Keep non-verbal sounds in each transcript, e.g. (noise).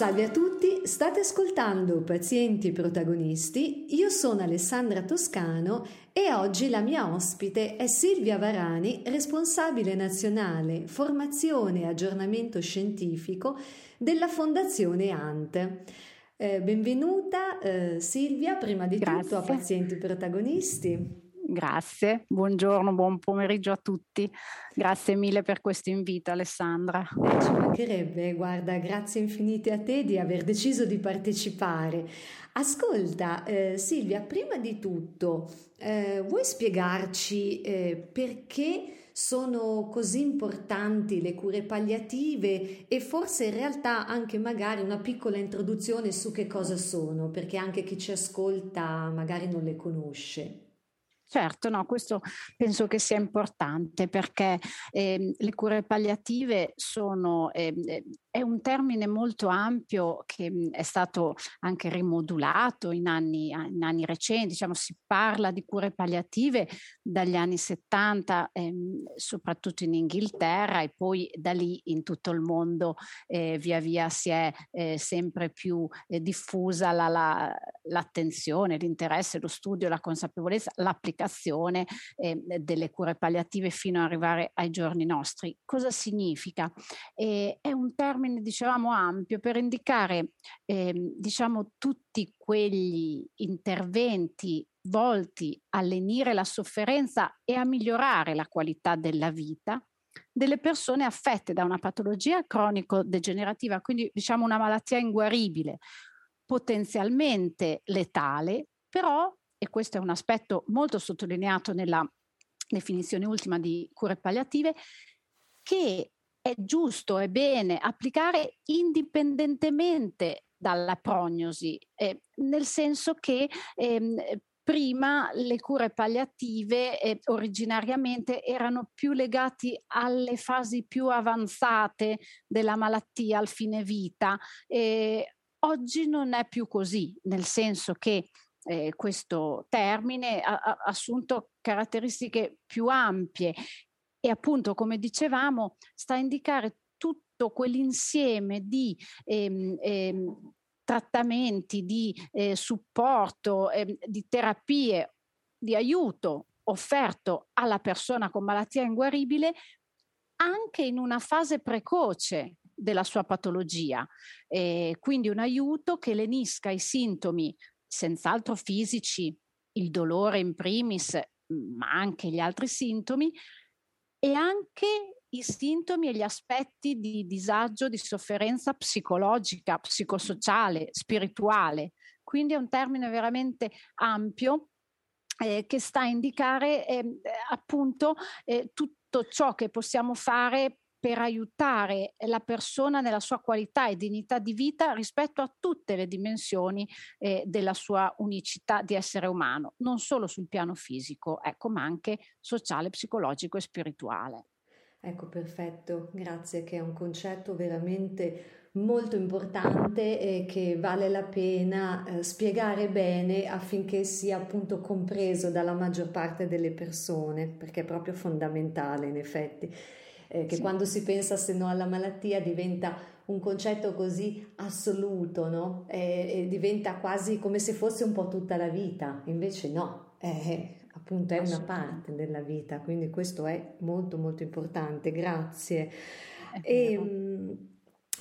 Salve a tutti, state ascoltando Pazienti Protagonisti, io sono Alessandra Toscano e oggi la mia ospite è Silvia Varani, responsabile nazionale formazione e aggiornamento scientifico della Fondazione ANT. Eh, benvenuta eh, Silvia, prima di Grazie. tutto a Pazienti Protagonisti. Grazie, buongiorno, buon pomeriggio a tutti. Grazie mille per questo invito Alessandra. Ci mancherebbe, guarda, grazie infinite a te di aver deciso di partecipare. Ascolta, eh, Silvia, prima di tutto, eh, vuoi spiegarci eh, perché sono così importanti le cure palliative e forse in realtà anche magari una piccola introduzione su che cosa sono, perché anche chi ci ascolta magari non le conosce. Certo, no, questo penso che sia importante perché eh, le cure palliative sono eh, è un termine molto ampio che mhmm, è stato anche rimodulato in anni, in anni recenti, diciamo, si parla di cure palliative dagli anni 70, ehm, soprattutto in Inghilterra e poi da lì in tutto il mondo eh, via via si è eh, sempre più eh, diffusa la, la, l'attenzione, l'interesse, lo studio, la consapevolezza, l'applicazione ehm, delle cure palliative fino ad arrivare ai giorni nostri. Cosa significa? è un termine termine, dicevamo, ampio per indicare, eh, diciamo, tutti quegli interventi volti a lenire la sofferenza e a migliorare la qualità della vita delle persone affette da una patologia cronico-degenerativa, quindi diciamo una malattia inguaribile, potenzialmente letale, però, e questo è un aspetto molto sottolineato nella definizione ultima di cure palliative, che è giusto e bene applicare indipendentemente dalla prognosi, eh, nel senso che ehm, prima le cure palliative eh, originariamente erano più legati alle fasi più avanzate della malattia al fine vita. Eh, oggi non è più così, nel senso che eh, questo termine ha, ha, assunto caratteristiche più ampie e appunto, come dicevamo, sta a indicare tutto quell'insieme di ehm, ehm, trattamenti, di eh, supporto, ehm, di terapie, di aiuto offerto alla persona con malattia inguaribile anche in una fase precoce della sua patologia. Eh, quindi un aiuto che lenisca i sintomi, senz'altro fisici, il dolore in primis, ma anche gli altri sintomi, e anche i sintomi e gli aspetti di disagio, di sofferenza psicologica, psicosociale, spirituale. Quindi è un termine veramente ampio eh, che sta a indicare eh, appunto eh, tutto ciò che possiamo fare per aiutare la persona nella sua qualità e dignità di vita rispetto a tutte le dimensioni eh, della sua unicità di essere umano, non solo sul piano fisico, ecco, ma anche sociale, psicologico e spirituale. Ecco, perfetto, grazie, che è un concetto veramente molto importante e che vale la pena eh, spiegare bene affinché sia appunto compreso dalla maggior parte delle persone, perché è proprio fondamentale in effetti eh, che sì. quando si pensa se no alla malattia diventa un concetto così assoluto, no? E, e diventa quasi come se fosse un po' tutta la vita, invece no, è, appunto è una parte della vita, quindi questo è molto molto importante, grazie. E,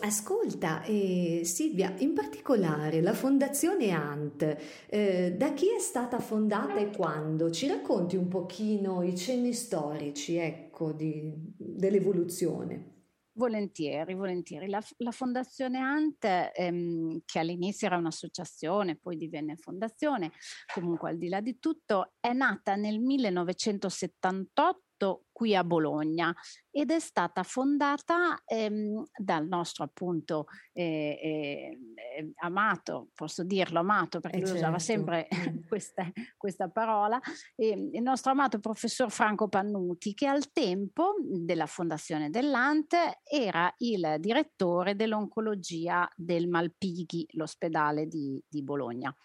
Ascolta, eh, Silvia, in particolare la Fondazione ANT, eh, da chi è stata fondata e quando? Ci racconti un pochino i cenni storici, ecco, di, dell'evoluzione? Volentieri, volentieri. La, la Fondazione ANT, ehm, che all'inizio era un'associazione, poi divenne fondazione, comunque al di là di tutto, è nata nel 1978 qui a Bologna ed è stata fondata ehm, dal nostro appunto eh, eh, amato, posso dirlo amato perché eh lui certo. usava sempre (laughs) mm. questa, questa parola, eh, il nostro amato professor Franco Pannuti che al tempo della fondazione dell'Ante era il direttore dell'oncologia del Malpighi, l'ospedale di, di Bologna.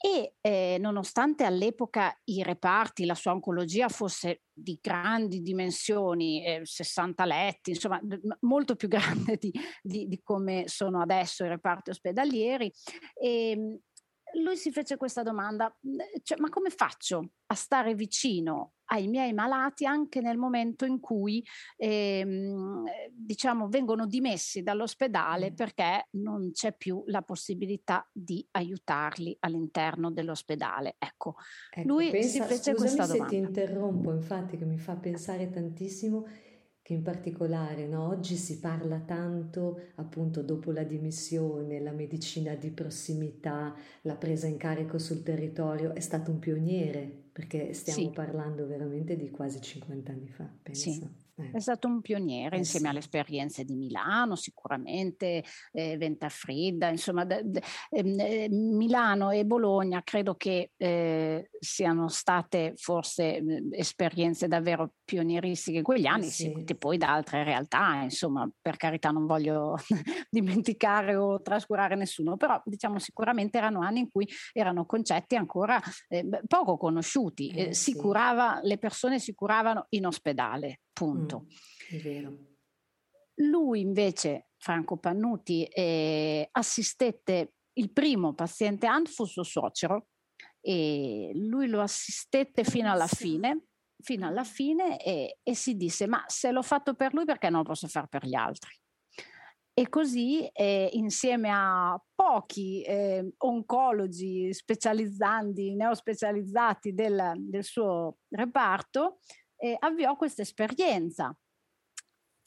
E eh, nonostante all'epoca i reparti, la sua oncologia fosse di grandi dimensioni, eh, 60 letti, insomma molto più (laughs) grande di, di, di, come sono adesso i reparti ospedalieri, e, ehm, lui si fece questa domanda, cioè, ma come faccio a stare vicino ai miei malati anche nel momento in cui ehm, diciamo vengono dimessi dall'ospedale perché non c'è più la possibilità di aiutarli all'interno dell'ospedale. Ecco, ecco lui pensa, si fece questa domanda. se ti interrompo, infatti che mi fa pensare tantissimo che in particolare no, oggi si parla tanto appunto dopo la dimissione, la medicina di prossimità, la presa in carico sul territorio, è stato un pioniere perché stiamo sì. parlando veramente di quasi 50 anni fa, penso. Sì. Eh. È stato un pioniere eh insieme sì. alle esperienze di Milano, sicuramente eh, Ventafrida, insomma, de, de, ehm, eh, Milano e Bologna credo che eh, siano state forse mhmm, esperienze davvero pionieristiche in quegli eh anni, sì. seguite poi da altre realtà, insomma, per carità non voglio (laughs) dimenticare o trascurare nessuno, però diciamo sicuramente erano anni in cui erano concetti ancora eh, poco conosciuti, si sì. curava, le persone si curavano in ospedale punto. Mm, è vero. Lui invece, Franco Pannuti, eh, assistette il primo paziente ANFO, suo suocero, e lui lo assistette fino alla fine, fino alla fine e, e, si disse ma se l'ho fatto per lui perché non lo posso fare per gli altri? E così eh, insieme a pochi eh, oncologi specializzanti, neospecializzati del, del suo reparto, eh, avviò questa esperienza.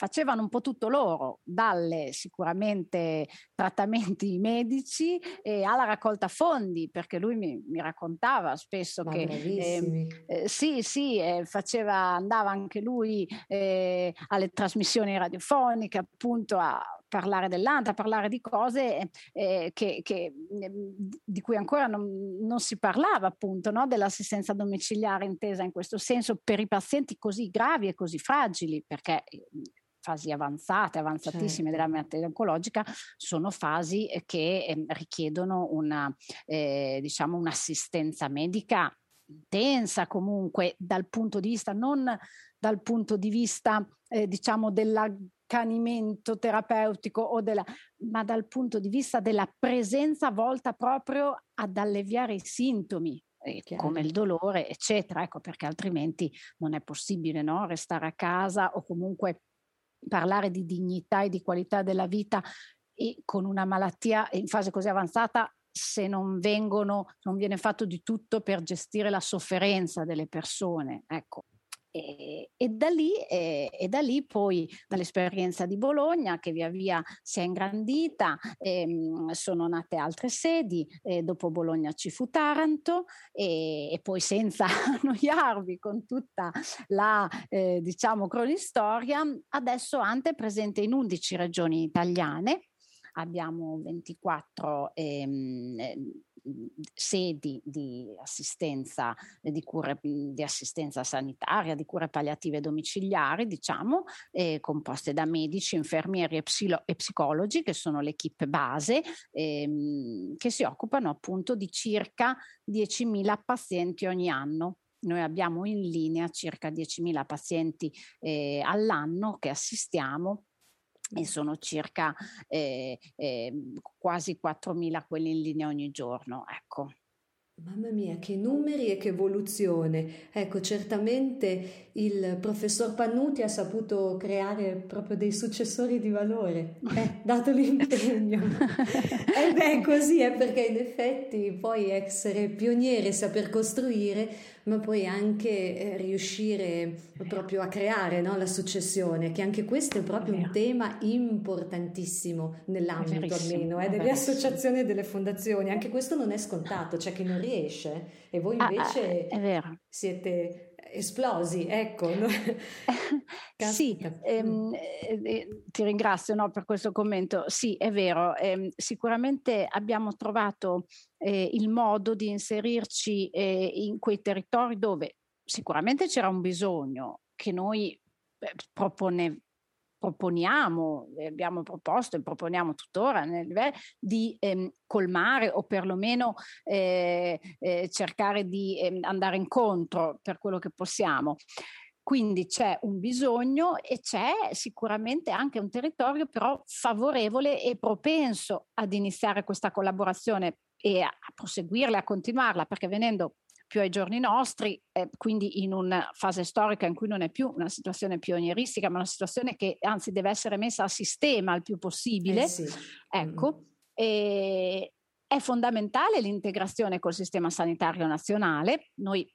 Facevano un po' tutto loro, dalle sicuramente trattamenti (laughs) medici eh, alla raccolta fondi, perché lui mi, mi raccontava spesso Ma che ehm, eh, sì, sì, eh, faceva, andava anche lui eh, alle trasmissioni radiofoniche, appunto a parlare dell'ANTA, parlare di cose eh, che, che, mm, di cui ancora non, non si parlava, appunto, no? dell'assistenza domiciliare intesa in questo senso per i pazienti così gravi e così fragili, perché mm, fasi avanzate, avanzatissime certo. della malattia oncologica, sono fasi che eh, richiedono una, eh, diciamo un'assistenza medica intensa comunque dal punto di vista non dal punto di vista eh, diciamo dell'accanimento terapeutico o della, ma dal punto di vista della presenza volta proprio ad alleviare i sintomi eh, come il dolore, eccetera, ecco perché altrimenti non è possibile no? restare a casa o comunque parlare di dignità e di qualità della vita e con una malattia in fase così avanzata se non vengono, non viene fatto di tutto per gestire la sofferenza delle persone. Ecco. E, e, da lì, e, e, da lì, poi dall'esperienza di Bologna che via via si è ingrandita, ehm, sono nate altre sedi, eh, dopo Bologna ci fu Taranto e, poi senza (laughs) annoiarvi con tutta la eh, diciamo cronistoria, adesso Ante è presente in 11 regioni italiane. Abbiamo 24 ehm, sedi di assistenza, di, cure, di assistenza sanitaria, di cure palliative domiciliari, diciamo, eh, composte da medici, infermieri e, psilo- e psicologi, che sono l'equipe base, ehm, che si occupano appunto di circa 10.000 pazienti ogni anno. Noi abbiamo in linea circa 10.000 pazienti eh, all'anno che assistiamo e sono circa eh, eh, quasi 4.000 quelli in linea ogni giorno. Ecco. Mamma mia, che numeri e che evoluzione. Ecco, certamente il professor Pannuti ha saputo creare proprio dei successori di valore, (laughs) eh, dato l'impegno. e (laughs) eh beh, così è perché in effetti poi essere pioniere, saper costruire ma poi anche eh, riuscire proprio a creare no, la successione, che anche questo è proprio un tema importantissimo nell'ambito almeno eh, delle associazioni e delle fondazioni. Anche questo non è scontato, c'è chi non riesce e voi invece ah, ah, siete esplosi, ecco. (laughs) sì, ehm, eh, eh, ti ringrazio no, per questo commento. Sì, è vero, ehm, sicuramente abbiamo trovato eh, il modo di inserirci eh, in quei territori dove sicuramente c'era un bisogno che noi eh, propone, proponiamo, abbiamo proposto e proponiamo tuttora nel, di ehm, colmare o perlomeno eh, eh, cercare di eh, andare incontro per quello che possiamo. Quindi c'è un bisogno e c'è sicuramente anche un territorio però favorevole e propenso ad iniziare questa collaborazione e a proseguirla, a continuarla, perché venendo più ai giorni nostri, eh, quindi in una fase storica in cui non è più una situazione pionieristica, ma una situazione che anzi deve essere messa a sistema il più possibile. Eh sì. Ecco, mm. e è fondamentale l'integrazione col sistema sanitario nazionale. Noi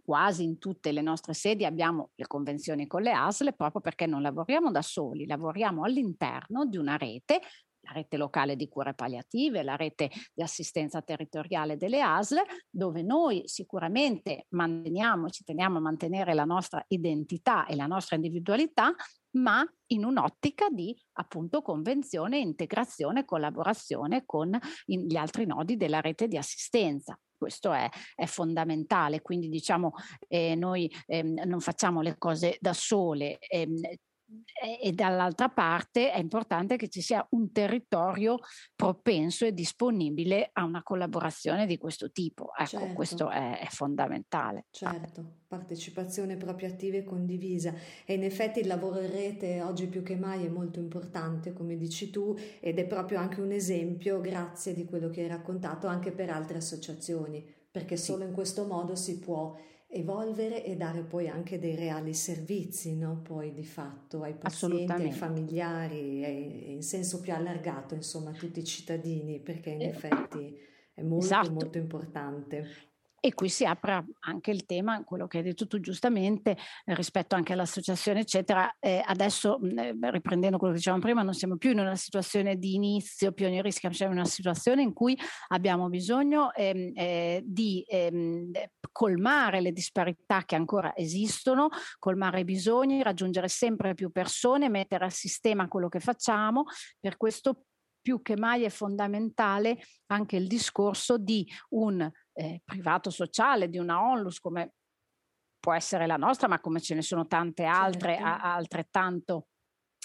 quasi in tutte le nostre sedi abbiamo le convenzioni con le ASL proprio perché non lavoriamo da soli, lavoriamo all'interno di una rete la rete locale di cure palliative, la rete di assistenza territoriale delle ASL, dove noi sicuramente manteniamo, ci teniamo a mantenere la nostra identità e la nostra individualità, ma in un'ottica di appunto convenzione, integrazione, collaborazione con gli altri nodi della rete di assistenza. Questo è, è, fondamentale, quindi diciamo eh, noi eh, non facciamo le cose da sole, eh, e dall'altra parte è importante che ci sia un territorio propenso e disponibile a una collaborazione di questo tipo. Ecco, certo. questo è, è, fondamentale. Certo, partecipazione proprio attiva e condivisa. E in effetti il lavoro in rete oggi più che mai è molto importante, come dici tu, ed è proprio anche un esempio, grazie di quello che hai raccontato, anche per altre associazioni, perché solo in questo modo si può evolvere e dare poi anche dei reali servizi, no? poi di fatto ai pazienti, ai familiari, e in senso più allargato, insomma, a tutti i cittadini, perché in eh, effetti è molto esatto. molto importante. E qui si apre anche il tema, quello che hai detto tu giustamente, rispetto anche all'associazione, eccetera. Eh, adesso, eh, riprendendo quello che dicevamo prima, non siamo più in una situazione di inizio pionieristica, siamo in una situazione in cui abbiamo bisogno ehm, eh, di ehm, colmare le disparità che ancora esistono, colmare i bisogni, raggiungere sempre più persone, mettere a sistema quello che facciamo. Per questo più che mai è fondamentale anche il discorso di un eh, privato sociale, di una onlus come può essere la nostra, ma come ce ne sono tante altre certo. a, altrettanto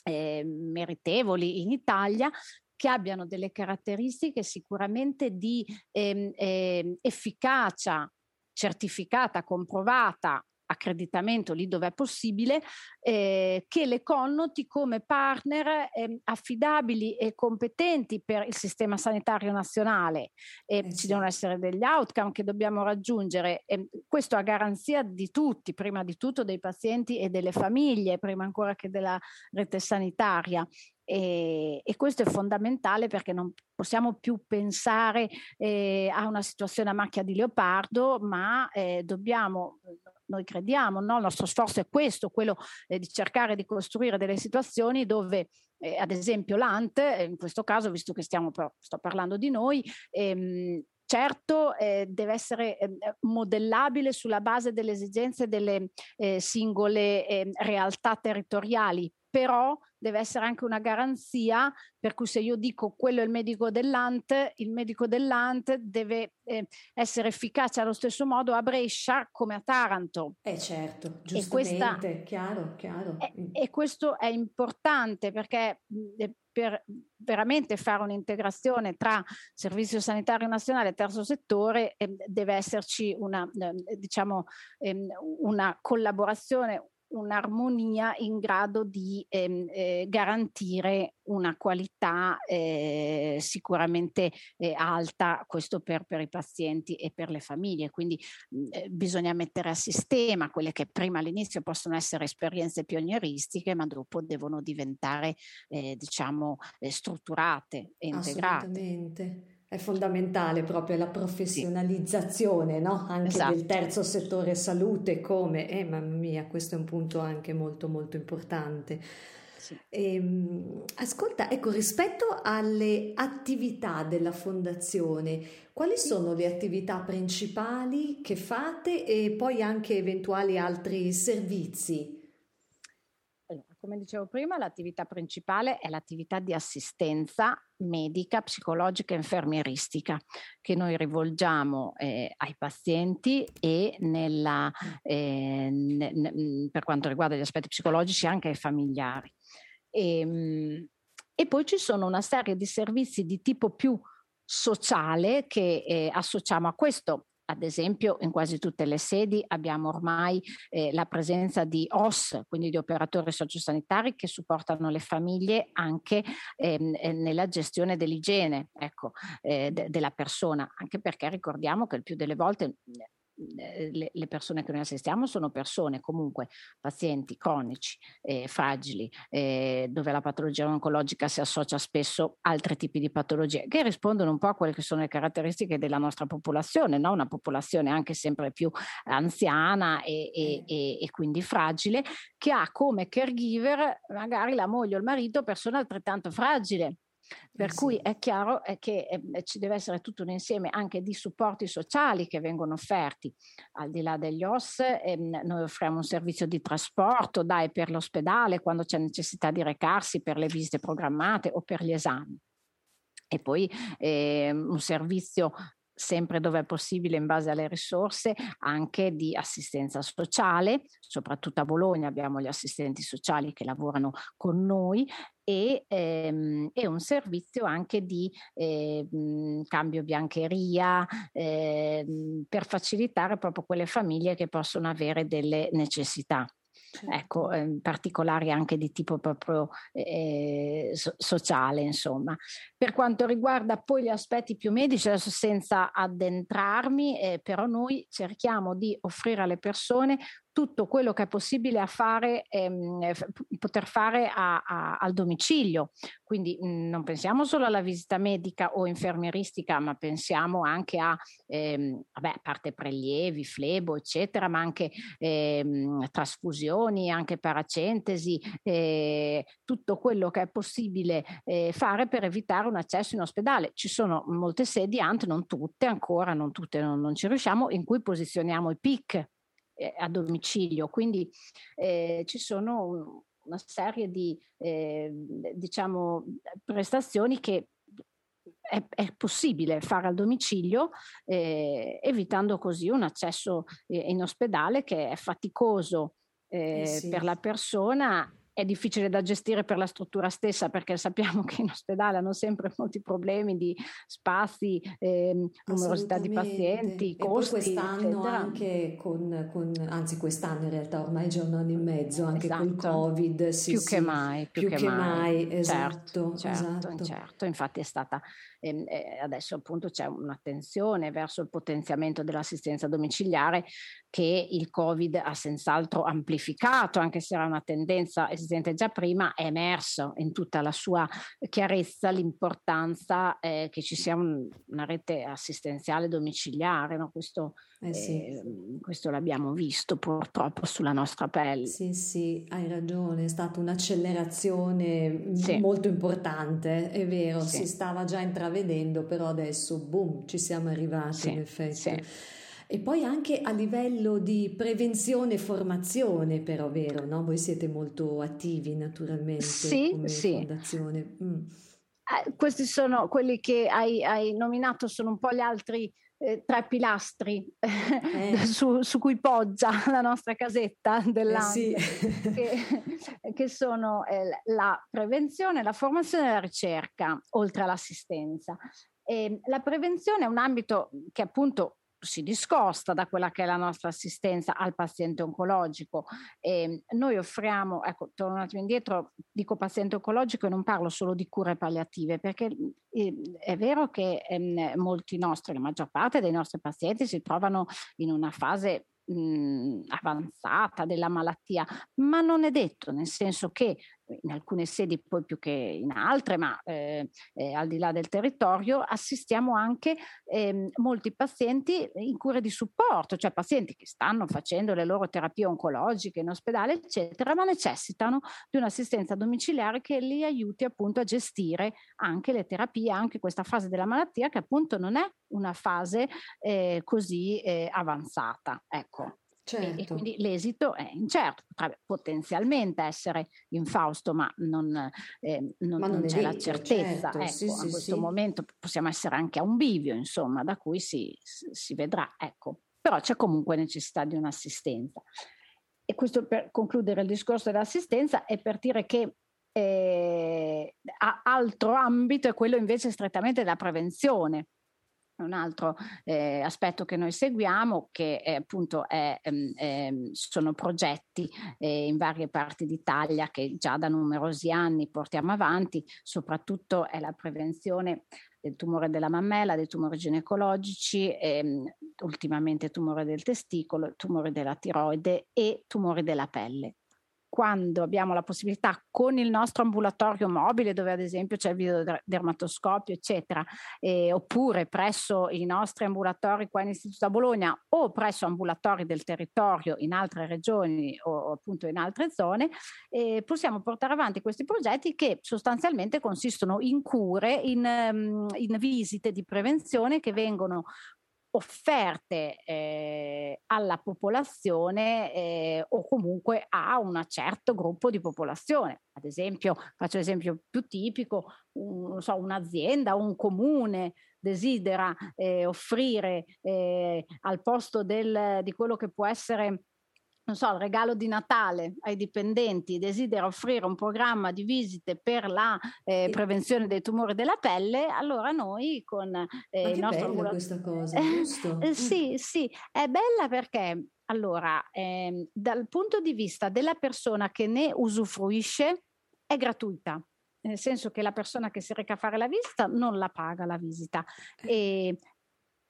eh, meritevoli in Italia, che abbiano delle caratteristiche sicuramente di eh, eh, efficacia certificata, comprovata accreditamento lì dove è possibile, eh, che le connoti come partner eh, affidabili e competenti per il sistema sanitario nazionale. Eh, ci devono essere degli outcome che dobbiamo raggiungere, questo a garanzia di tutti, prima di tutto dei pazienti e delle famiglie, prima ancora che della rete sanitaria. E, e, questo è fondamentale perché non possiamo più pensare eh, a una situazione a macchia di leopardo, ma eh, dobbiamo noi crediamo, no? il nostro sforzo è questo, quello eh, di cercare di costruire delle situazioni dove eh, ad esempio l'ANT, eh, in questo caso, visto che stiamo, sto parlando di noi, ehm, certo eh, deve essere eh, modellabile sulla base delle esigenze delle eh, singole eh, realtà territoriali, però deve essere anche una garanzia per cui se io dico quello è il medico dell'ANT, il medico dell'ANT deve eh, essere efficace allo stesso modo a Brescia come a Taranto. Eh certo, giustamente, questa, chiaro, chiaro. E, e, questo è importante perché per veramente fare un'integrazione tra Servizio Sanitario Nazionale e Terzo Settore eh, deve esserci una, eh, diciamo, eh, una collaborazione, un'armonia in grado di ehm, eh, garantire una qualità eh, sicuramente eh, alta, questo per, per, i pazienti e per le famiglie. Quindi mh, eh, bisogna mettere a sistema quelle che prima all'inizio possono essere esperienze pionieristiche, ma dopo devono diventare, eh, diciamo, eh, strutturate e integrate. Assolutamente è fondamentale proprio la professionalizzazione sì. no? anche esatto. del terzo settore salute come, eh, mamma mia, questo è un punto anche molto molto importante. Sì. E, ehm, ascolta, ecco, rispetto alle attività della fondazione, quali sono le attività principali che fate e poi anche eventuali altri servizi? Come dicevo prima, l'attività principale è l'attività di assistenza medica, psicologica e infermieristica che noi rivolgiamo eh, ai pazienti e nella, eh, ne, ne, per quanto riguarda gli aspetti psicologici anche ai familiari. E, ehm, e poi ci sono una serie di servizi di tipo più sociale che eh, associamo a questo. Ad esempio, in quasi tutte le sedi abbiamo ormai eh, la presenza di OS, quindi di operatori sociosanitari che supportano le famiglie anche ehm, eh, nella gestione dell'igiene ecco, eh, de- della persona, anche perché ricordiamo che il più delle volte le, le, persone che noi assistiamo sono persone comunque pazienti cronici, eh, fragili, eh, dove la patologia oncologica si associa spesso a altri tipi di patologie, che rispondono un po' a quelle che sono le caratteristiche della nostra popolazione, no? una popolazione anche sempre più anziana e, e, e, e quindi fragile, che ha come caregiver magari la moglie o il marito persona altrettanto fragile per eh cui è chiaro che eh, ci deve essere tutto un insieme anche di supporti sociali che vengono offerti. Al di là degli OS, ehm, noi offriamo un servizio di trasporto, dai, per l'ospedale quando c'è necessità di recarsi per le visite programmate o per gli esami. E poi eh, un servizio sempre dove è possibile in base alle risorse, anche di assistenza sociale, soprattutto a Bologna abbiamo gli assistenti sociali che lavorano con noi e, ehm, e un servizio anche di eh, cambio biancheria eh, per facilitare proprio quelle famiglie che possono avere delle necessità. Ecco, eh, particolari anche di tipo proprio eh, so- sociale, insomma. Per quanto riguarda poi gli aspetti più medici, adesso senza addentrarmi, eh, però noi cerchiamo di offrire alle persone tutto quello che è possibile fare, ehm, poter fare a, a, al domicilio. Quindi mh, mm, non pensiamo solo alla visita medica o infermieristica, ma pensiamo anche a, ehm, vabbè, parte prelievi, flebo, eccetera, ma anche ehm, trasfusioni, anche paracentesi, eh, tutto quello che è possibile eh, fare per evitare un accesso in ospedale. Ci sono molte sedi, anche non tutte ancora, non tutte non, non ci riusciamo, in cui posizioniamo i PIC eh, a domicilio. Quindi eh, ci sono una serie di eh, diciamo, prestazioni che è, è, possibile fare al domicilio, eh, evitando così un accesso eh, in ospedale che è faticoso eh, sì. per la persona è difficile da gestire per la struttura stessa perché sappiamo (laughs) che in ospedale hanno sempre molti problemi di spazi, eh, numerosità di pazienti, e costi. Quest'anno eccetera. anche con, con, anzi quest'anno in realtà ormai già un anno e mezzo, anche esatto. col Covid. Sì, più sì, che mai, più, più che, che, mai. mai. Esatto, certo, certo, esatto. certo. Infatti è stata, eh, adesso appunto c'è un'attenzione verso il potenziamento dell'assistenza domiciliare che il Covid ha senz'altro amplificato, anche se era una tendenza esistente già prima, è emerso in tutta la sua chiarezza l'importanza eh, che ci sia un, una rete assistenziale domiciliare. No? Questo, eh sì. eh, questo, l'abbiamo visto purtroppo sulla nostra pelle. Sì, sì, hai ragione, è stata un'accelerazione sì. molto importante, è vero, sì. si stava già intravedendo, però adesso, boom, ci siamo arrivati in effetti. E poi anche a livello di prevenzione e formazione, però, vero? No? Voi siete molto attivi naturalmente sì, come sì. fondazione. Mm. Eh, questi sono quelli che hai, hai, nominato, sono un po' gli altri eh, tre pilastri eh. (laughs) su, su, cui poggia la nostra casetta dell'anno, eh sì. (laughs) che, che, sono eh, la prevenzione, la formazione e la ricerca, oltre all'assistenza. E la prevenzione è un ambito che appunto si discosta da quella che è la nostra assistenza al paziente oncologico. E noi offriamo, ecco, torno un attimo indietro, dico paziente oncologico e non parlo solo di cure palliative, perché eh, è vero che eh, molti nostri, la maggior parte dei nostri pazienti si trovano in una fase mh, avanzata della malattia, ma non è detto, nel senso che in alcune sedi poi più che in altre, ma eh, eh, al di là del territorio, assistiamo anche eh, molti pazienti in cure di supporto, cioè pazienti che stanno facendo le loro terapie oncologiche in ospedale, eccetera, ma necessitano di un'assistenza domiciliare che li aiuti appunto a gestire anche le terapie, anche questa fase della malattia che appunto non è una fase eh, così eh, avanzata. Ecco. Certo. E, e, certo. quindi l'esito è incerto, potrebbe potenzialmente essere infausto, ma non, eh, non, ma non, non c'è detto, la certezza. Certo, ecco, sì, a questo sì. momento possiamo essere anche a un bivio, insomma, da cui si, si vedrà. Ecco. Però c'è comunque necessità di un'assistenza. E questo per concludere il discorso dell'assistenza è per dire che Eh, altro ambito è quello invece strettamente della prevenzione un altro eh, aspetto che noi seguiamo, che è, appunto è, eh, sono progetti eh, in varie parti d'Italia che già da numerosi anni portiamo avanti, soprattutto è la prevenzione del tumore della mammella, dei tumori ginecologici, ehm, ultimamente tumore del testicolo, tumore della tiroide e tumori della pelle quando abbiamo la possibilità con il nostro ambulatorio mobile, dove ad esempio c'è il videodermatoscopio, eccetera, eh, oppure presso i nostri ambulatori qua in Istituto a Bologna o presso ambulatori del territorio in altre regioni o appunto in altre zone, eh, possiamo portare avanti questi progetti che sostanzialmente consistono in cure, in, um, in visite di prevenzione che vengono offerte eh, alla popolazione eh, o comunque a un certo gruppo di popolazione. Ad esempio, faccio l'esempio più tipico, un, so, un'azienda o un comune desidera eh, offrire eh, al posto del, di quello che può essere non so, il regalo di Natale ai dipendenti, desidera offrire un programma di visite per la eh, prevenzione dei tumori della pelle, allora noi con eh, il nostro bella questa cosa, giusto? Eh, sì, sì, è bella perché allora, eh, dal punto di vista della persona che ne usufruisce, è gratuita nel senso che la persona che si reca a fare la visita non la paga la visita eh. e,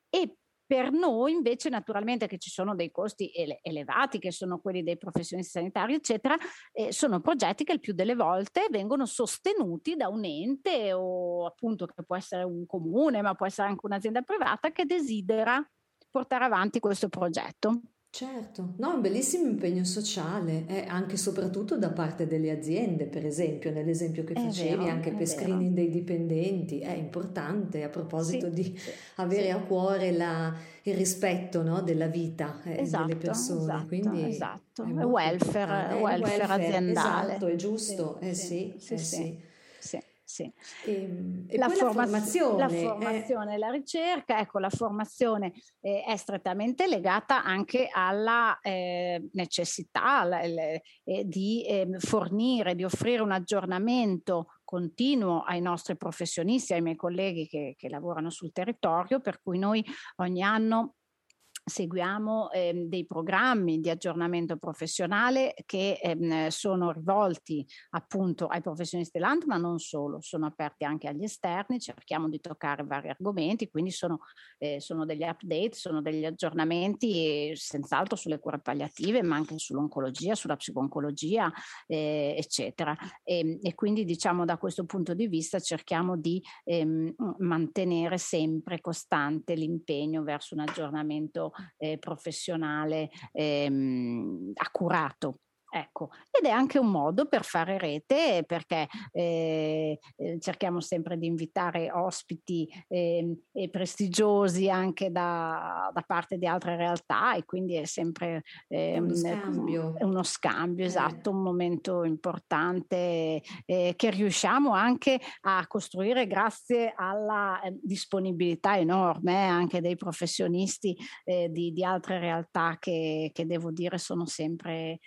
e per noi invece naturalmente che ci sono dei costi ele- elevati, che sono quelli dei professionisti sanitari, eccetera, eh, sono progetti che il più delle volte vengono sostenuti da un ente o appunto che può essere un comune, ma può essere anche un'azienda privata che desidera portare avanti questo progetto. Certo, no, un bellissimo impegno sociale, eh, anche e soprattutto da parte delle aziende, per esempio, nell'esempio che facevi, vero, anche per screening dei dipendenti, è importante a proposito sì, di sì, avere sì. a cuore la, il rispetto no, della vita eh, esatto, delle persone. Esatto, Quindi esatto. È welfare, welfare, welfare, aziendale. Esatto, è giusto, eh sì, sì, sì. Sì. E, ehm, e la, forma- formazione, la formazione, eh... la ricerca, ecco, la formazione eh, è strettamente legata anche alla eh, necessità la, le, eh, di ehm, fornire, di offrire un aggiornamento continuo ai nostri professionisti, ai miei colleghi che, che lavorano sul territorio, per cui noi ogni anno seguiamo ehm, dei programmi di aggiornamento professionale che ehm, sono rivolti appunto ai professionisti dell'ANT, ma non solo, sono aperti anche agli esterni, cerchiamo di toccare vari argomenti, quindi sono, eh, sono degli update, sono degli aggiornamenti senz'altro sulle cure palliative, ma anche sull'oncologia, sulla psiconcologia, eh, eccetera. E, ehm, e, quindi diciamo da questo punto di vista cerchiamo di ehm, mantenere sempre costante l'impegno verso un aggiornamento eh, professionale ehm, accurato. Ecco, ed è anche un modo per fare rete perché eh, eh cerchiamo sempre di invitare ospiti eh, prestigiosi anche da, da, parte di altre realtà e quindi è sempre eh, uno scambio, uno scambio esatto, un momento importante eh, che riusciamo anche a costruire grazie alla eh, disponibilità enorme anche dei professionisti di, di, altre realtà che, che, devo dire sono sempre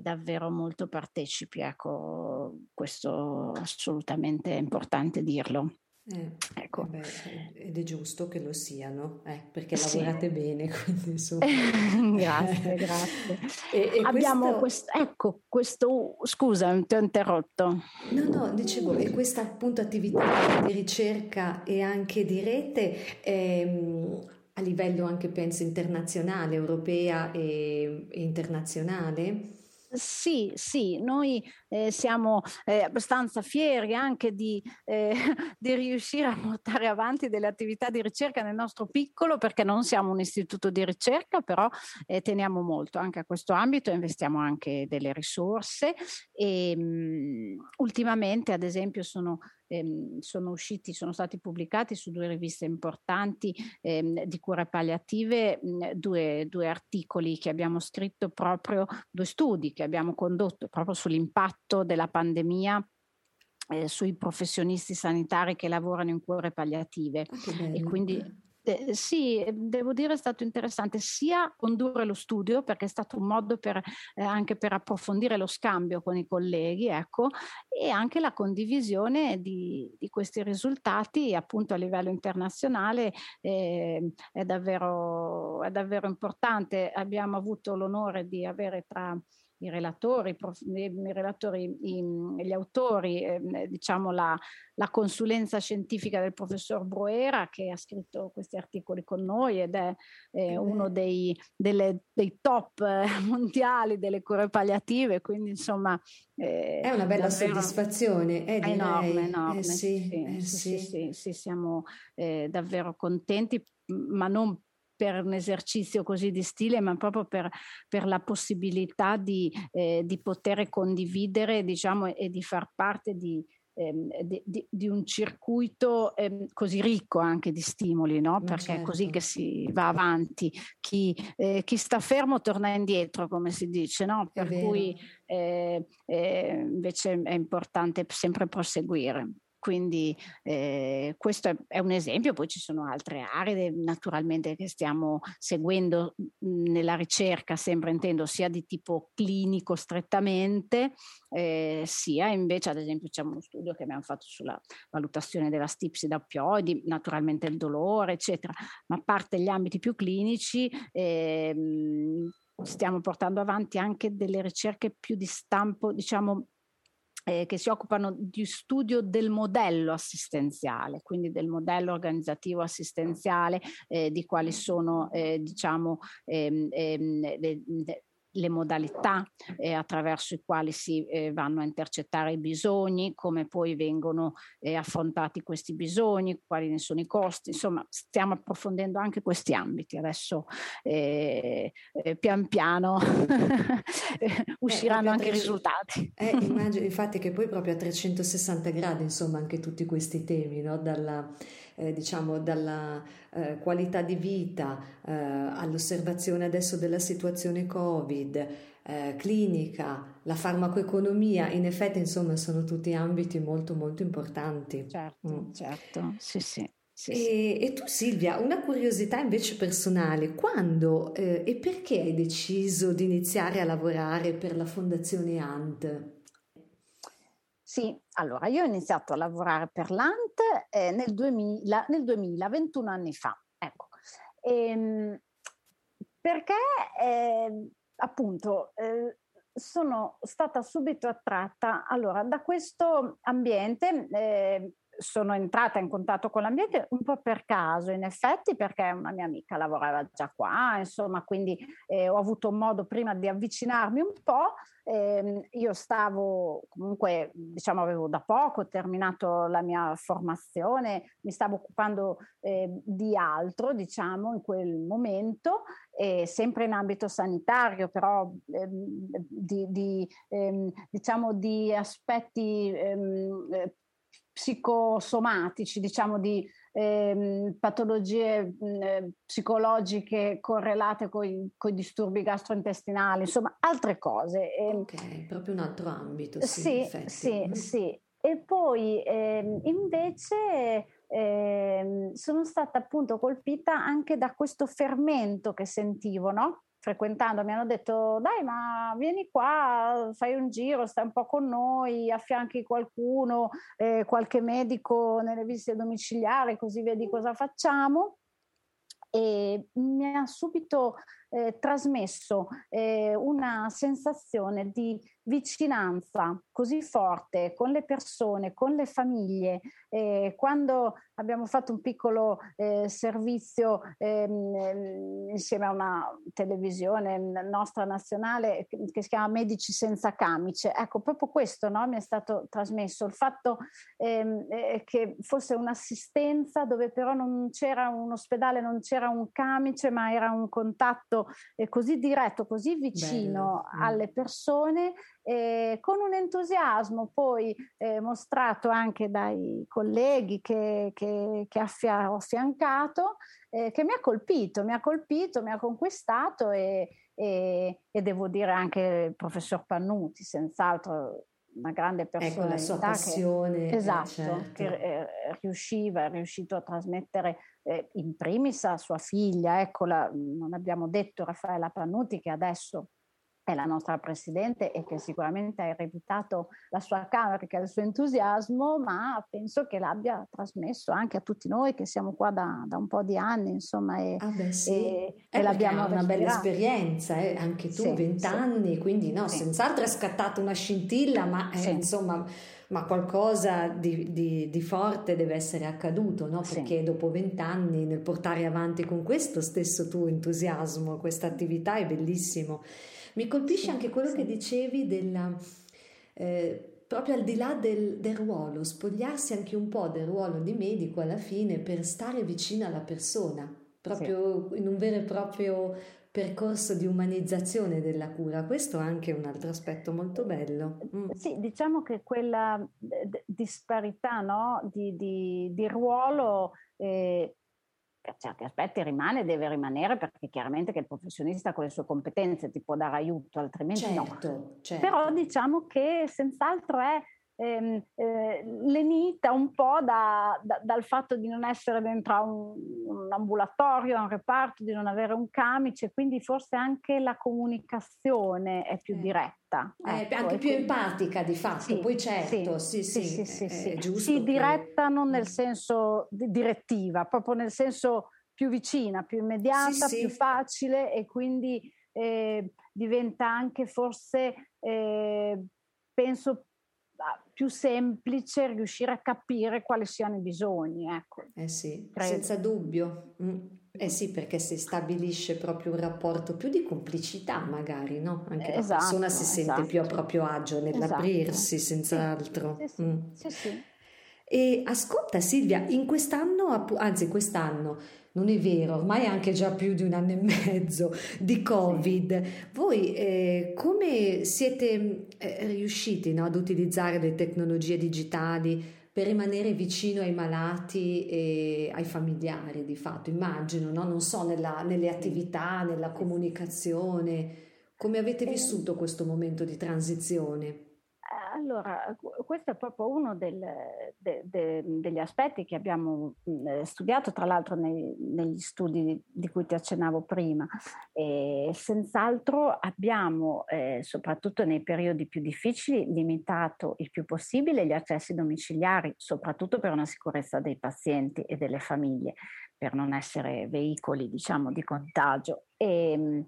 davvero molto partecipi, ecco, questo assolutamente è importante dirlo. Eh, ecco. Eh beh, ed è giusto che lo siano, eh, perché sì. lavorate bene, (laughs) quindi (laughs) grazie, grazie. (laughs) E, e Abbiamo questo... questo, ecco, questo, scusa, ti ho interrotto. No, no, dicevo, e questa appunto attività di ricerca e anche di rete ehm, a livello anche penso internazionale, europea e, internazionale? Sì, sì, noi eh, siamo eh, abbastanza fieri anche di, eh, (laughs) di, riuscire a portare avanti delle attività di ricerca nel nostro piccolo, perché non siamo un istituto di ricerca, però eh, teniamo molto anche a questo ambito, investiamo anche delle risorse e mh, mm, ultimamente, ad esempio, sono ehm, sono usciti, sono stati pubblicati su due riviste importanti ehm, di cure palliative, mh, due, due articoli che abbiamo scritto proprio, due studi che abbiamo condotto proprio sull'impatto della pandemia eh, sui professionisti sanitari che lavorano in cure palliative. Ah, e quindi Eh, sì, devo dire è stato interessante sia condurre lo studio perché è stato un modo per, eh, anche per approfondire lo scambio con i colleghi, ecco, e anche la condivisione di, di questi risultati appunto a livello internazionale eh, è, davvero, è davvero importante. Abbiamo avuto l'onore di avere tra i relatori, i relatori i, gli autori, eh, diciamo la, la, consulenza scientifica del professor Bruera che ha scritto questi articoli con noi ed è eh, uno dei, delle, dei top eh, (laughs) mondiali delle cure palliative, quindi insomma... Eh, è una bella soddisfazione, eh, direi. enorme, enorme, eh, sì, sì, sì, sì, sì, siamo davvero contenti, ma non per un esercizio così di stile, ma proprio per, per la possibilità di, eh, di, poter condividere diciamo, e di far parte di, ehm, di, di, di, un circuito eh, così ricco anche di stimoli, no? perché certo. è così che si va avanti. Chi, eh, chi, sta fermo torna indietro, come si dice, no? per cui eh, eh, invece è importante sempre proseguire. Quindi eh, questo è, è, un esempio, poi ci sono altre aree naturalmente che stiamo seguendo nella ricerca, sempre intendo sia di tipo clinico strettamente, eh, sia invece ad esempio c'è uno studio che abbiamo fatto sulla valutazione della stipsi da oppioidi, naturalmente il dolore, eccetera, ma a parte gli ambiti più clinici, eh, stiamo portando avanti anche delle ricerche più di stampo, diciamo, eh, che si occupano di studio del modello assistenziale, quindi del modello organizzativo assistenziale, eh, di quali sono eh, diciamo, ehm, ehm, le, le modalità eh, attraverso i quali si eh, vanno a intercettare i bisogni, come poi vengono eh, affrontati questi bisogni, quali ne sono i costi, insomma stiamo approfondendo anche questi ambiti. Adesso eh, eh, pian piano (laughs) usciranno anche i risultati. Eh, immagino (laughs) infatti che poi proprio a 360 gradi, insomma, anche tutti questi temi, no? dalla eh, diciamo dalla eh, qualità di vita eh, all'osservazione adesso della situazione Covid, eh, clinica, la farmacoeconomia, in effetti insomma sono tutti ambiti molto molto importanti. Certo, mm. certo, sì sì. Sì, e, sì. e, tu Silvia, una curiosità invece personale, quando eh, e perché hai deciso di iniziare a lavorare per la Fondazione ANT? Sì, allora io ho iniziato a lavorare per l'ANT eh, nel, 2000, nel 2000, 21 anni fa. Ecco. Ehm, perché eh, appunto eh, sono stata subito attratta. Allora, da questo ambiente eh, sono entrata in contatto con l'ambiente un po' per caso, in effetti, perché una mia amica lavorava già qua, insomma, quindi eh, ho avuto modo prima di avvicinarmi un po'. Eh, io stavo comunque, diciamo, avevo da poco terminato la mia formazione, mi stavo occupando eh, di altro, diciamo, in quel momento, sempre in ambito sanitario, però ehm, di, di ehm, diciamo di aspetti ehm, psicosomatici, diciamo di ehm, patologie mh, psicologiche correlate con i disturbi gastrointestinali, insomma altre cose. Ehm, ok, proprio un altro ambito. Sì, sì, sì, mm. sì. E poi ehm, invece ehm, sono stata appunto colpita anche da questo fermento che sentivo, no? Frequentando mi hanno detto dai ma vieni qua, fai un giro, stai un po' con noi, affianchi qualcuno, eh, qualche medico nelle visite domiciliari così vedi cosa facciamo. E mi ha subito eh, trasmesso eh, una sensazione di vicinanza così forte con le persone, con le famiglie. Eh, quando abbiamo fatto un piccolo eh, servizio ehm, insieme a una televisione nostra nazionale che si chiama Medici senza camice, ecco proprio questo no, mi è stato trasmesso, il fatto ehm, eh, che fosse un'assistenza dove però non c'era un ospedale, non c'era un camice, ma era un contatto eh, così diretto, così vicino Bello. Mm. alle persone eh, con un entusiasmo poi eh, mostrato anche dai colleghi che, che, che affia, ho affiancato, eh, che mi ha colpito, mi ha colpito, mi ha conquistato e, e, e devo dire anche il professor Pannuti, senz'altro una grande personalità. Ecco, la sua passione. Che, esatto, certo. che eh, riusciva, è riuscito a trasmettere eh, in primis a sua figlia, eccola, non abbiamo detto Raffaella Pannuti che adesso è la nostra Presidente e che sicuramente ha ereditato la sua carica e il suo entusiasmo, ma penso che l'abbia trasmesso anche a tutti noi che siamo qua da, da un po' di anni, insomma, e, ah beh, sì. e, e l'abbiamo una bella esperienza, eh? anche tu, vent'anni, sì, quindi no, sì. senz'altro è scattata una scintilla, ma eh, insomma ma qualcosa di, di, di, forte deve essere accaduto, no? perché sì. dopo vent'anni nel portare avanti con questo stesso tuo entusiasmo, questa attività è bellissimo. Mi colpisce sì, anche quello sì. che dicevi della... Eh, proprio al di là del, del, ruolo, spogliarsi anche un po' del ruolo di medico alla fine per stare vicino alla persona, proprio sì. in un vero e proprio percorso di umanizzazione della cura. Questo è anche un altro aspetto molto bello. Mm. Sì, diciamo che quella d- disparità no? di, di, di, ruolo eh, certi aspetti rimane, deve rimanere perché chiaramente che il professionista con le sue competenze ti può dare aiuto, altrimenti certo, no. Certo. Però diciamo che senz'altro è ehm, eh, lenita un po' da, da, dal fatto di non essere dentro a un, un, ambulatorio, a un reparto, di non avere un camice, quindi forse anche la comunicazione è più eh. diretta. Eh, ecco, anche più quindi... empatica di fatto, sì, poi certo, sì, sì, sì, sì, sì, sì. sì diretta non nel mm. senso di direttiva, proprio nel senso più vicina, più immediata, più facile e quindi eh, diventa anche forse, eh, penso, più semplice riuscire a capire quali siano i bisogni. Ecco. Eh sì, Credo. senza dubbio. Mm. Eh sì, perché si stabilisce proprio un rapporto più di complicità, magari, no? Anche esatto, la persona si sente esatto. più a proprio agio nell'aprirsi, esatto. senz'altro. Sì, sì, mm. sì, sì. E ascolta Silvia, in quest'anno, anzi quest'anno, non è vero, ormai è anche già più di un anno e mezzo di Covid. Voi eh, come siete eh, riusciti no, ad utilizzare le tecnologie digitali per rimanere vicino ai malati e ai familiari di fatto? Immagino, no? non so, nella, nelle attività, nella comunicazione. Come avete eh, vissuto questo momento di transizione? Allora, questo è proprio uno del, de, de, degli aspetti che abbiamo eh, studiato, tra l'altro nei, negli studi di cui ti accennavo prima. E senz'altro abbiamo, eh, soprattutto nei periodi più difficili, limitato il più possibile gli accessi domiciliari, soprattutto per una sicurezza dei pazienti e delle famiglie, per non essere veicoli, diciamo, di contagio. E, ehm,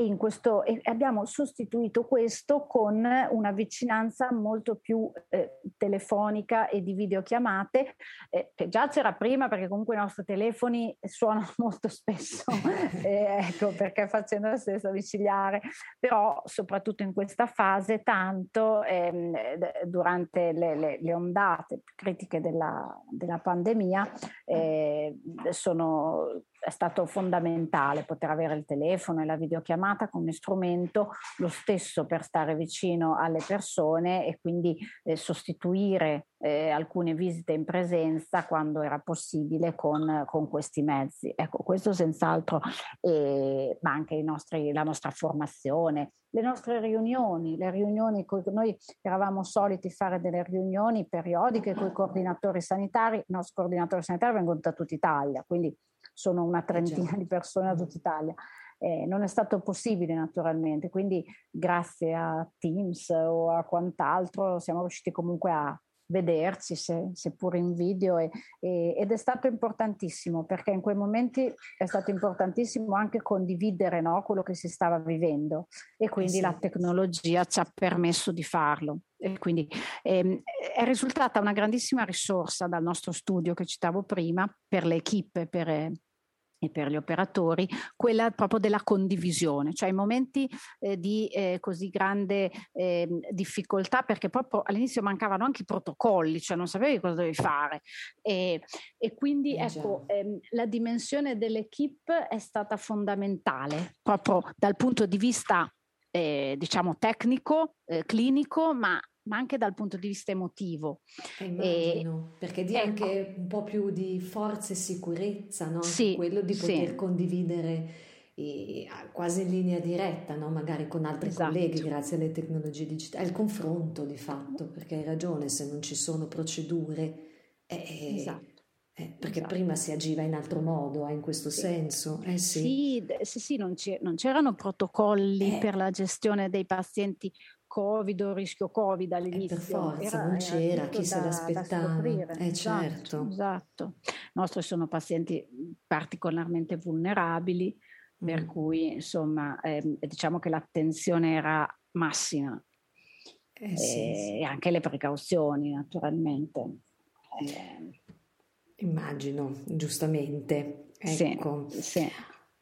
e, questo, e abbiamo sostituito questo con una vicinanza molto più eh, telefonica e di videochiamate, eh, che già c'era prima perché comunque i nostri telefoni suonano (laughs) molto spesso, (laughs) eh, ecco perché facendo la stessa domiciliare, però soprattutto in questa fase tanto ehm, durante le, le, le, ondate critiche della, della pandemia eh, sono è stato fondamentale poter avere il telefono e la videochiamata come strumento lo stesso per stare vicino alle persone e quindi eh, sostituire eh, alcune visite in presenza quando era possibile con, con questi mezzi. Ecco, questo senz'altro, eh, ma anche nostri, la nostra formazione, le nostre riunioni, le riunioni, noi eravamo soliti fare delle riunioni periodiche con i coordinatori sanitari, i nostri coordinatori sanitari vengono da tutta Italia, quindi sono una eh, trentina certo. di persone da tutta Italia. Eh, non è stato possibile naturalmente, quindi grazie a Teams o a quant'altro siamo riusciti comunque a vederci, se, seppur in video, e, e, ed è stato importantissimo perché in quei momenti è stato importantissimo anche condividere no, quello che si stava vivendo e quindi sì. la tecnologia ci ha permesso di farlo. E quindi ehm, è risultata una grandissima risorsa dal nostro studio che citavo prima per le equip, per e per gli operatori, quella proprio della condivisione, cioè i momenti eh, di eh, così grande eh, difficoltà, perché proprio all'inizio mancavano anche i protocolli, cioè non sapevi cosa dovevi fare. E, e quindi eh, ecco, ehm, la dimensione dell'equipe è stata fondamentale, proprio dal punto di vista eh, diciamo tecnico, eh, clinico, ma ma anche dal punto di vista emotivo. Eh, immagino, e, perché dia ecco, anche un po' più di forza e sicurezza, no? Sì, quello di poter sì. condividere quasi in linea diretta, no? magari con altri esatto. colleghi grazie alle tecnologie digitali, è il confronto di fatto, perché hai ragione, se non ci sono procedure, eh, esatto. eh, perché esatto. prima si agiva in altro modo, eh, in questo sì. senso. Eh, sì. Sì, sì, sì non, non, c'erano protocolli eh. per la gestione dei pazienti Covid o rischio Covid all'inizio. per forza, era, non c'era, chi se l'aspettava. Eh, esatto, certo. Esatto. I nostri sono pazienti particolarmente vulnerabili, per mm. cui insomma eh, diciamo che l'attenzione era massima eh, sì, e sì. anche le precauzioni naturalmente. Eh. Immagino, giustamente. Ecco. Sì, sì.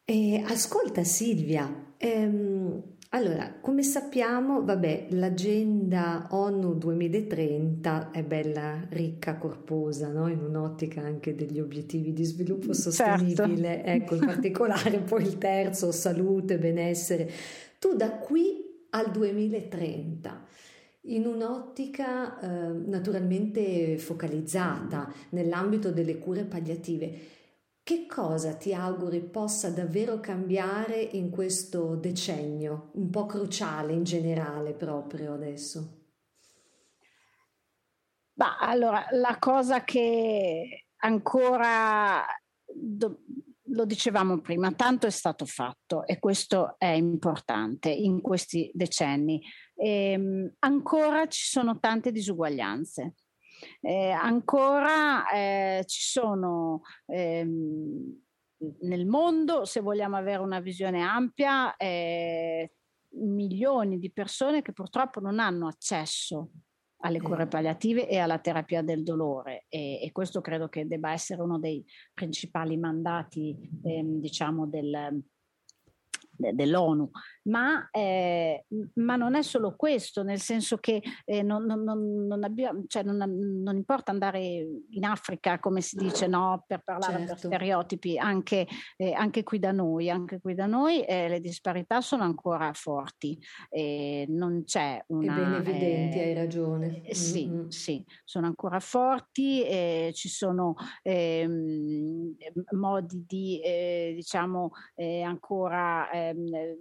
E, ascolta Silvia, ehm, allora, come sappiamo, vabbè, l'agenda ONU 2030 è bella ricca, corposa, no? in un'ottica anche degli obiettivi di sviluppo certo. sostenibile, certo. ecco, in particolare poi il terzo, salute, benessere. Tu da qui al 2030 in un'ottica eh, naturalmente focalizzata nell'ambito delle cure palliative, che cosa ti auguri possa davvero cambiare in questo decennio, un po' cruciale in generale proprio adesso? Bah, allora, la cosa che ancora do, lo dicevamo prima, tanto è stato fatto e questo è importante in questi decenni. Ehm, ancora ci sono tante disuguaglianze eh, ancora eh, ci sono ehm, nel mondo, se vogliamo avere una visione ampia, eh, milioni di persone che purtroppo non hanno accesso alle cure mm. palliative e alla terapia del dolore e, e questo credo che debba essere uno dei principali mandati ehm, diciamo del, dell'ONU, ma, eh, ma, non è solo questo, nel senso che eh, non, non, non, abbiamo, cioè non, importa andare in Africa, come si dice, no, per parlare certo. per stereotipi, anche, eh, anche, qui da noi, anche qui da noi eh, le disparità sono ancora forti, non c'è una... E ben evidenti, hai ragione. Eh, sì, mm-hmm. sì, sono ancora forti, ci sono ehm, modi di, eh, diciamo, ancora ehm,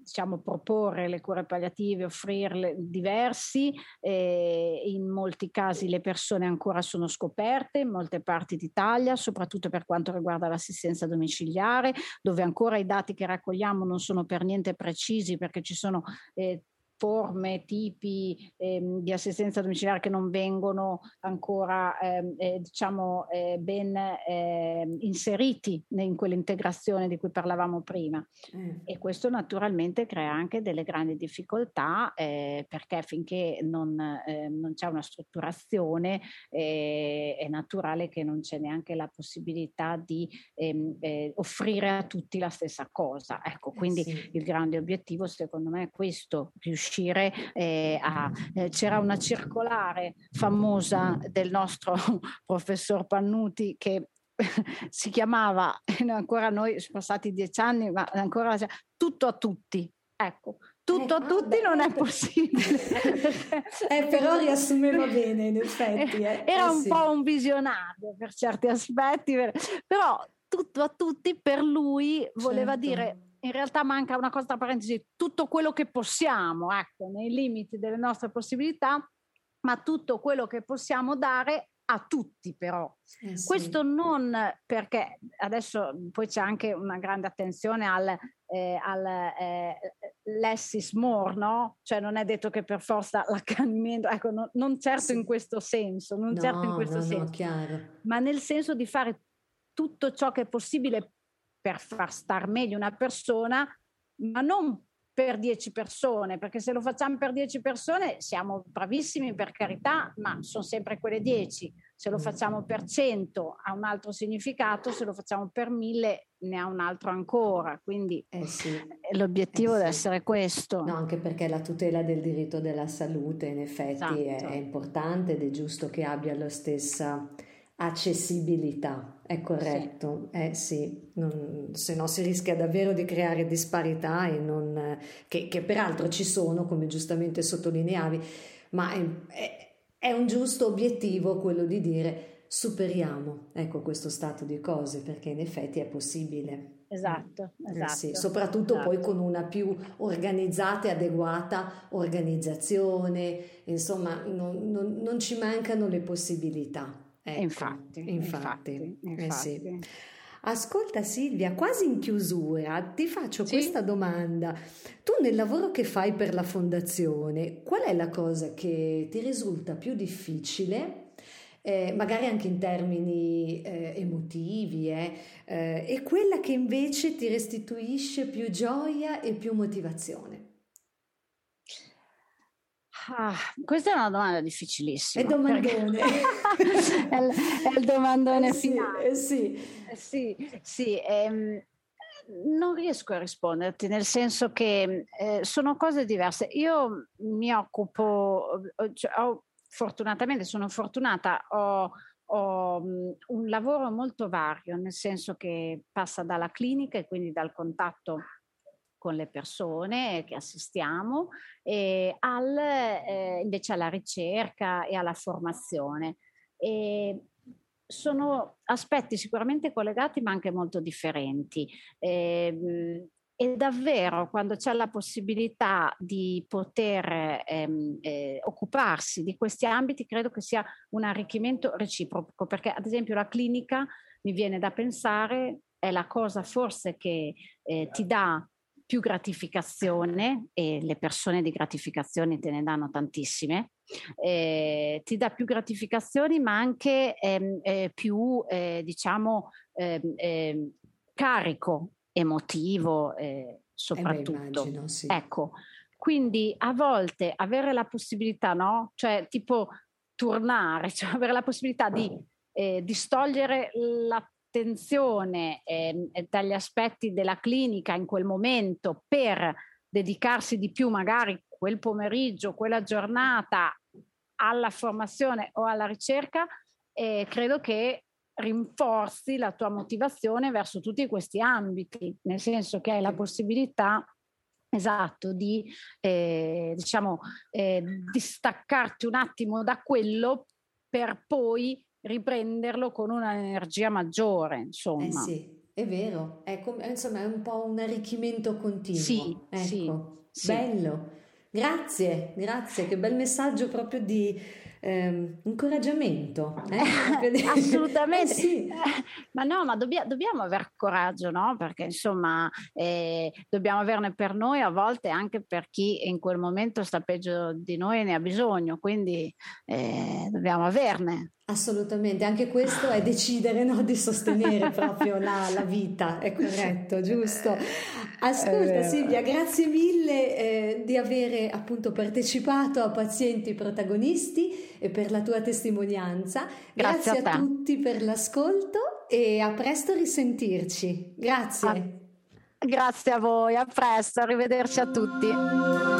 diciamo, proporre le cure palliative, offrirle diversi, eh, in molti casi le persone ancora sono scoperte in molte parti d'Italia, soprattutto per quanto riguarda l'assistenza domiciliare, dove ancora i dati che raccogliamo non sono per niente precisi perché ci sono eh, forme, tipi ehm, di assistenza domiciliare che non vengono ancora ehm, eh, diciamo eh, ben eh, inseriti in quell'integrazione di cui parlavamo prima mm. e questo naturalmente crea anche delle grandi difficoltà eh, perché finché non, ehm, non, c'è una strutturazione eh, è naturale che non c'è neanche la possibilità di ehm, eh, offrire a tutti la stessa cosa ecco quindi sì. il grande obiettivo secondo me è questo riuscire riuscire eh, a... Eh, c'era una circolare famosa del nostro (laughs) professor Pannuti che (laughs) si chiamava, ancora noi sono passati dieci anni, ma ancora tutto a tutti. Ecco, tutto a eh, tutti non è possibile. (laughs) eh, però riassumeva bene, in effetti. Eh. Era eh, un sì. po' un visionario per certi aspetti, però tutto a tutti per lui voleva certo. dire in realtà manca una cosa tra parentesi, tutto quello che possiamo, ecco, nei limiti delle nostre possibilità, ma tutto quello che possiamo dare a tutti però. Eh sì. Questo non perché adesso poi c'è anche una grande attenzione al, eh, al eh, less is more, no? Cioè non è detto che per forza l'accanimento, ecco, no, non certo sì. in questo senso, non no, certo in questo no, senso, ma nel senso di fare tutto ciò che è possibile per far star meglio una persona, ma non per 10 persone, perché se lo facciamo per 10 persone siamo bravissimi per carità, ma sono sempre quelle 10. Se lo facciamo per 100 ha un altro significato, se lo facciamo per 1000 ne ha un altro ancora. Quindi eh sì, l'obiettivo eh deve essere questo. No, anche perché la tutela del diritto della salute in effetti esatto. è, è importante ed è giusto che abbia la stessa accessibilità, è corretto, sì. Eh, sì. Non, se no si rischia davvero di creare disparità non, che, che, peraltro ci sono, come giustamente sottolineavi, ma è, è, è, un giusto obiettivo quello di dire superiamo ecco, questo stato di cose, perché in effetti è possibile. esatto, esatto. Eh sì, soprattutto esatto. poi con una più organizzata e adeguata organizzazione, insomma, non, non, non ci mancano le possibilità. Ecco, infatti, infatti, infatti, infatti. Eh sì. Ascolta Silvia, quasi in chiusura ti faccio sì? questa domanda. Tu nel lavoro che fai per la fondazione, qual è la cosa che ti risulta più difficile? Eh, magari anche in termini eh, emotivi, eh, eh e quella che invece ti restituisce più gioia e più motivazione? Ah, questa è una domanda difficilissima. È domandone. (laughs) è, il, è, il, domandone eh sì, finale. Eh sì, eh sì, sì ehm, non riesco a risponderti, nel senso che eh, sono cose diverse. Io mi occupo, cioè, ho, fortunatamente sono fortunata, ho, ho um, un lavoro molto vario, nel senso che passa dalla clinica e quindi dal contatto con le persone che assistiamo, e al, eh, invece alla ricerca e alla formazione. E sono aspetti sicuramente collegati ma anche molto differenti. Eh, e davvero quando c'è la possibilità di poter ehm, eh, occuparsi di questi ambiti, credo che sia un arricchimento reciproco, perché ad esempio la clinica mi viene da pensare è la cosa forse che eh, ti dà più gratificazione e le persone di gratificazioni te ne danno tantissime, eh, ti dà più gratificazioni ma anche ehm, eh, più eh, diciamo ehm, ehm, carico emotivo eh, soprattutto. Eh beh, immagino, sì. Ecco, quindi a volte avere la possibilità, no? Cioè tipo tornare, (laughs) cioè avere la possibilità di eh, distogliere la attenzione eh, dagli aspetti della clinica in quel momento per dedicarsi di più magari quel pomeriggio, quella giornata alla formazione o alla ricerca, eh, credo che rinforzi la tua motivazione verso tutti questi ambiti, nel senso che hai la possibilità esatto di eh, diciamo eh, distaccarti un attimo da quello per poi riprenderlo con un'energia maggiore, insomma. Eh sì, è vero, è, com- insomma è un po' un arricchimento continuo. Sì, ecco. sì, bello. Grazie, grazie, che bel messaggio proprio di eh, incoraggiamento. (laughs) Eh? (laughs) Assolutamente. (laughs) Eh sì. ma no, ma dobbia, dobbiamo aver coraggio, no? Perché insomma eh, dobbiamo averne per noi, a volte anche per chi in quel momento sta peggio di noi e ne ha bisogno, quindi eh, dobbiamo averne. Assolutamente, anche questo è decidere no, di sostenere proprio la, la, vita, è corretto, giusto. Ascolta Silvia, grazie mille eh, di avere appunto partecipato a Pazienti Protagonisti e per la tua testimonianza. Grazie, grazie a, a tutti per l'ascolto e a presto risentirci. Grazie. Ah, grazie a voi, a presto, arrivederci a tutti.